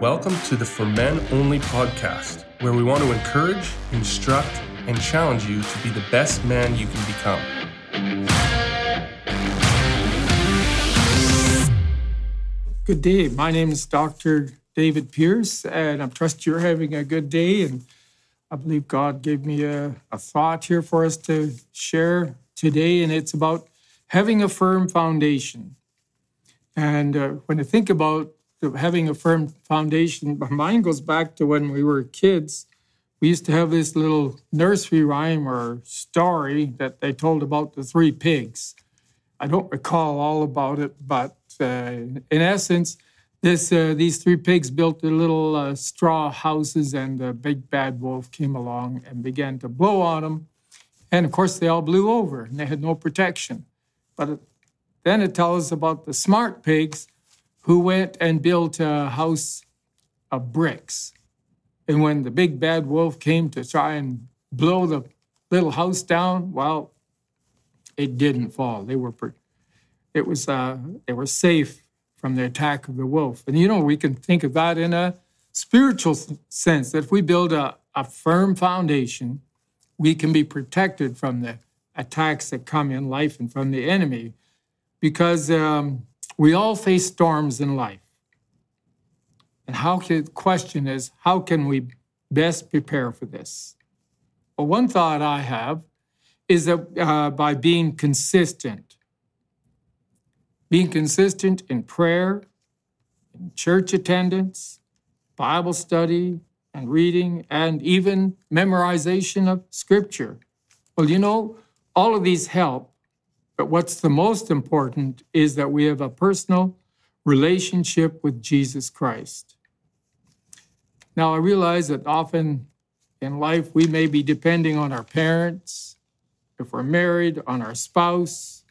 Welcome to the For Men Only podcast, where we want to encourage, instruct, and challenge you to be the best man you can become. Good day. My name is Dr. David Pierce, and I trust you're having a good day. And I believe God gave me a, a thought here for us to share today, and it's about having a firm foundation. And uh, when I think about having a firm foundation, my mind goes back to when we were kids. We used to have this little nursery rhyme or story that they told about the three pigs. I don't recall all about it, but uh, in essence, this uh, these three pigs built their little uh, straw houses, and the big bad wolf came along and began to blow on them. And of course, they all blew over, and they had no protection. But then it tells us about the smart pigs who went and built a house of bricks. And when the big bad wolf came to try and blow the little house down, well, it didn't fall. They were, it was, uh, they were safe from the attack of the wolf. And you know, we can think of that in a spiritual sense that if we build a, a firm foundation, we can be protected from the attacks that come in life and from the enemy because um, we all face storms in life. And how can, the question is, how can we best prepare for this? Well, one thought I have is that uh, by being consistent, being consistent in prayer, in church attendance, Bible study, and reading, and even memorization of scripture. Well, you know, all of these help, but what's the most important is that we have a personal relationship with Jesus Christ. Now, I realize that often in life we may be depending on our parents, if we're married, on our spouse,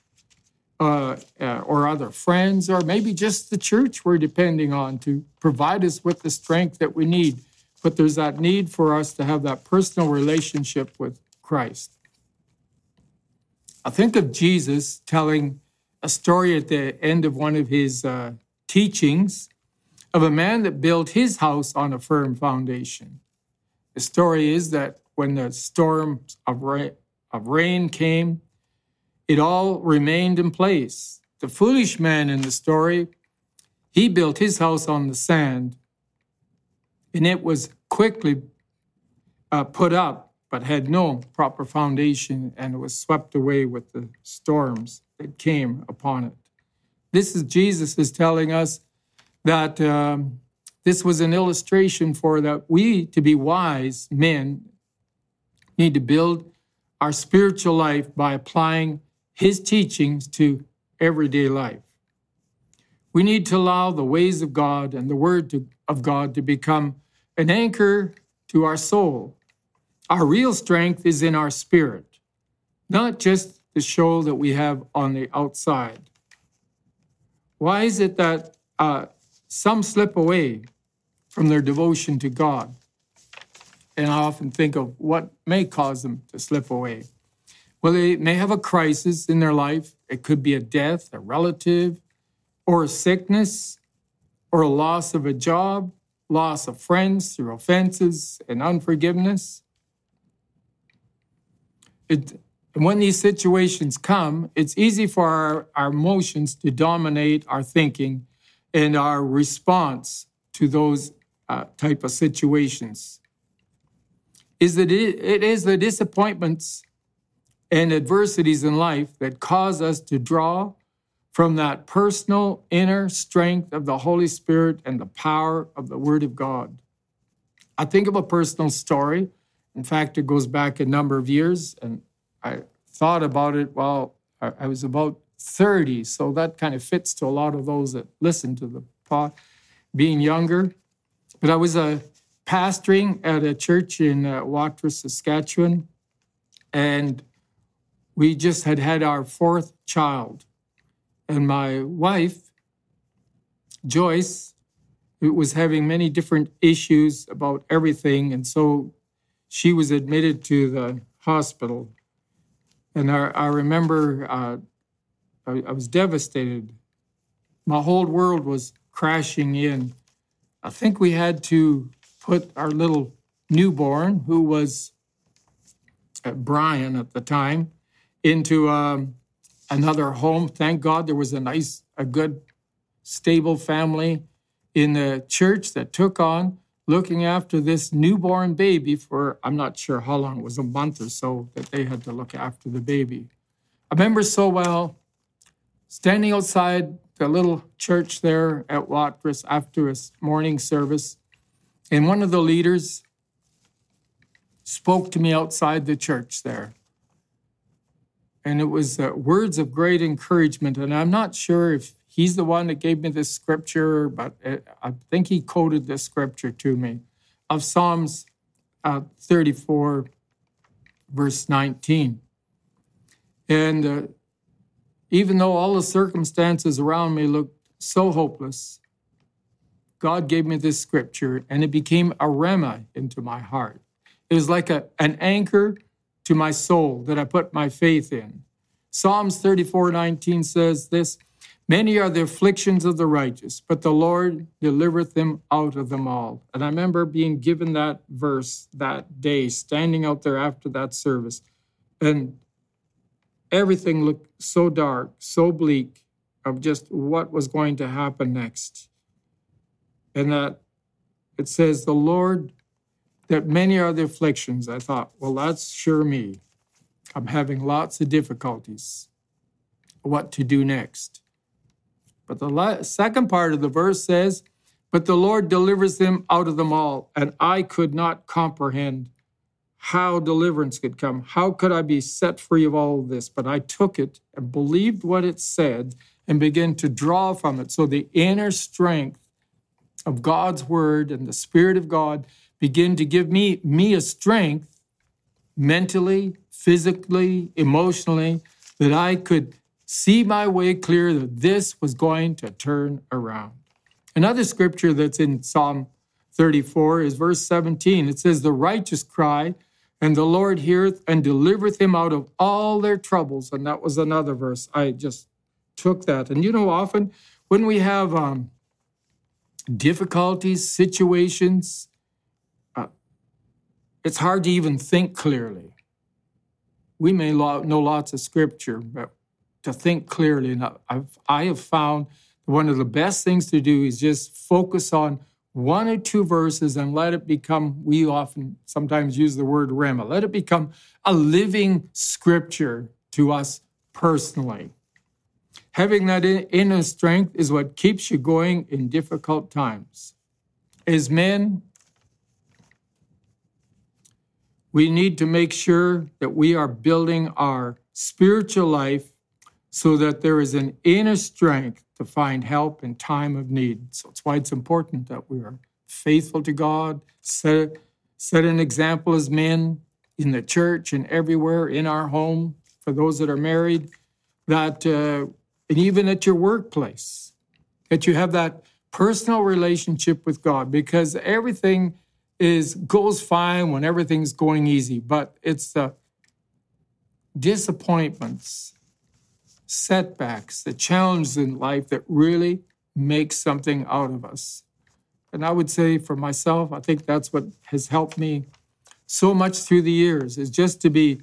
uh, uh, or other friends, or maybe just the church we're depending on to provide us with the strength that we need. But there's that need for us to have that personal relationship with Christ. I think of Jesus telling a story at the end of one of his uh, teachings of a man that built his house on a firm foundation. The story is that when the storms of rain, of rain came, it all remained in place. The foolish man in the story, he built his house on the sand, and it was quickly uh, put up, but had no proper foundation, and was swept away with the storms that came upon it. This is Jesus is telling us that um, this was an illustration for that we, to be wise men, need to build our spiritual life by applying his teachings to everyday life. We need to allow the ways of God and the word to, of God to become an anchor to our soul. Our real strength is in our spirit, not just the show that we have on the outside. Why is it that uh, some slip away from their devotion to God? And I often think of what may cause them to slip away. Well, they may have a crisis in their life. It could be a death, a relative, or a sickness, or a loss of a job, loss of friends through offenses and unforgiveness. It, when these situations come, it's easy for our, our emotions to dominate our thinking and our response to those uh, type of situations. Is that it, it is the disappointments and adversities in life that cause us to draw from that personal inner strength of the Holy Spirit and the power of the Word of God. I think of a personal story. In fact, it goes back a number of years, and I thought about it while I was about 30. So that kind of fits to a lot of those that listen to the pod, being younger. But I was a uh, pastoring at a church in uh, Watrous, Saskatchewan, and we just had had our fourth child. And my wife, Joyce, was having many different issues about everything. And so she was admitted to the hospital. And I, I remember uh, I, I was devastated. My whole world was crashing in I think we had to put our little newborn, who was uh, Brian at the time, into um, another home. Thank God there was a nice, a good, stable family in the church that took on looking after this newborn baby for I'm not sure how long, it was a month or so that they had to look after the baby. I remember so well standing outside the little church there at Watrous after a morning service, and one of the leaders spoke to me outside the church there. And it was uh, words of great encouragement. And I'm not sure if he's the one that gave me this scripture, but uh, I think he quoted this scripture to me of Psalms uh, 34, verse 19. And uh, even though all the circumstances around me looked so hopeless, God gave me this scripture and it became a rhema into my heart. It was like a, an anchor to my soul that I put my faith in. Psalms 34 19 says this Many are the afflictions of the righteous, but the Lord delivereth them out of them all. And I remember being given that verse that day, standing out there after that service. And everything looked so dark, so bleak of just what was going to happen next. And that it says, The Lord, that many are the afflictions. I thought, well, that's sure me. I'm having lots of difficulties. What to do next? But the second part of the verse says, But the Lord delivers them out of them all, and I could not comprehend how deliverance could come. How could I be set free of all of this? But I took it and believed what it said and began to draw from it. So the inner strength of God's word and the Spirit of God begin to give me, me a strength mentally, physically, emotionally, that I could see my way clear that this was going to turn around. Another scripture that's in Psalm 34 is verse 17. It says, The righteous cry, and the Lord heareth and delivereth him out of all their troubles. And that was another verse. I just took that. And you know, often when we have um, difficulties, situations, uh, it's hard to even think clearly. We may know lots of scripture, but to think clearly, and I've, I have found one of the best things to do is just focus on one or two verses and let it become, we often sometimes use the word rhema, let it become a living scripture to us personally. Having that inner strength is what keeps you going in difficult times. As men, we need to make sure that we are building our spiritual life so that there is an inner strength to find help in time of need. So it's why it's important that we are faithful to God, set, set an example as men in the church and everywhere, in our home, for those that are married, that, uh, and even at your workplace, that you have that personal relationship with God because everything is goes fine when everything's going easy, but it's the disappointments setbacks, the challenges in life that really make something out of us. And I would say for myself, I think that's what has helped me so much through the years is just to be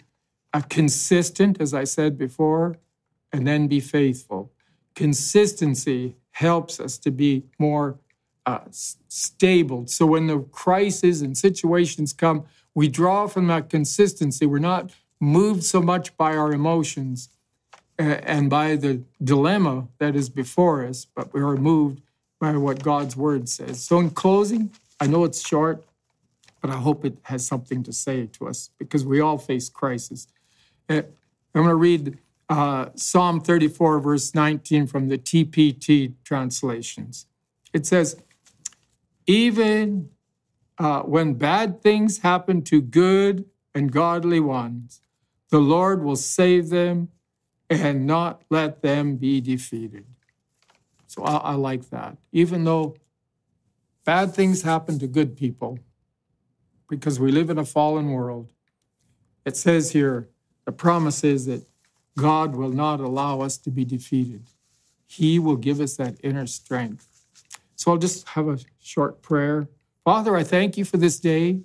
a consistent, as I said before, and then be faithful. Consistency helps us to be more uh, stable. So when the crises and situations come, we draw from that consistency. We're not moved so much by our emotions, and by the dilemma that is before us, but we are moved by what God's word says. So, in closing, I know it's short, but I hope it has something to say to us because we all face crisis. Uh, I'm going to read uh, Psalm 34, verse 19 from the TPT translations. It says, Even uh, when bad things happen to good and godly ones, the Lord will save them and not let them be defeated. So I, I, like that. Even though bad things happen to good people, because we live in a fallen world, it says here the promise is that God will not allow us to be defeated. He will give us that inner strength. So I'll just have a short prayer. Father, I thank you for this day.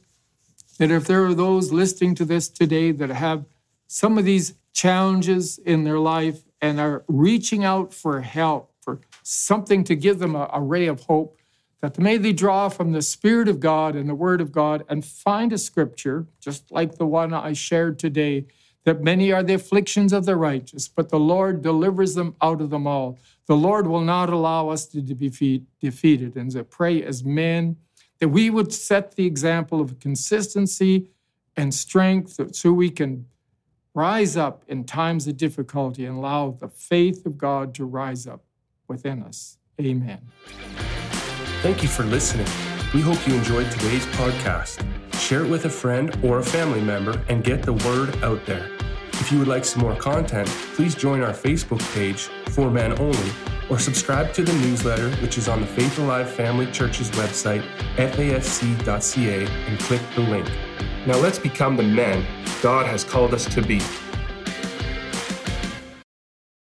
That if there are those listening to this today that have some of these challenges in their life and are reaching out for help, for something to give them a, a ray of hope, that may they draw from the Spirit of God and the Word of God and find a scripture, just like the one I shared today, that many are the afflictions of the righteous, but the Lord delivers them out of them all. The Lord will not allow us to be defeated. And to pray as men that we would set the example of consistency and strength so we can rise up in times of difficulty and allow the faith of God to rise up within us. Amen. Thank you for listening. We hope you enjoyed today's podcast. Share it with a friend or a family member and get the word out there. If you would like some more content, please join our Facebook page, For Men Only, or subscribe to the newsletter, which is on the Faith Alive Family Church's website, fafc.ca, and click the link. Now let's become the men God has called us to be.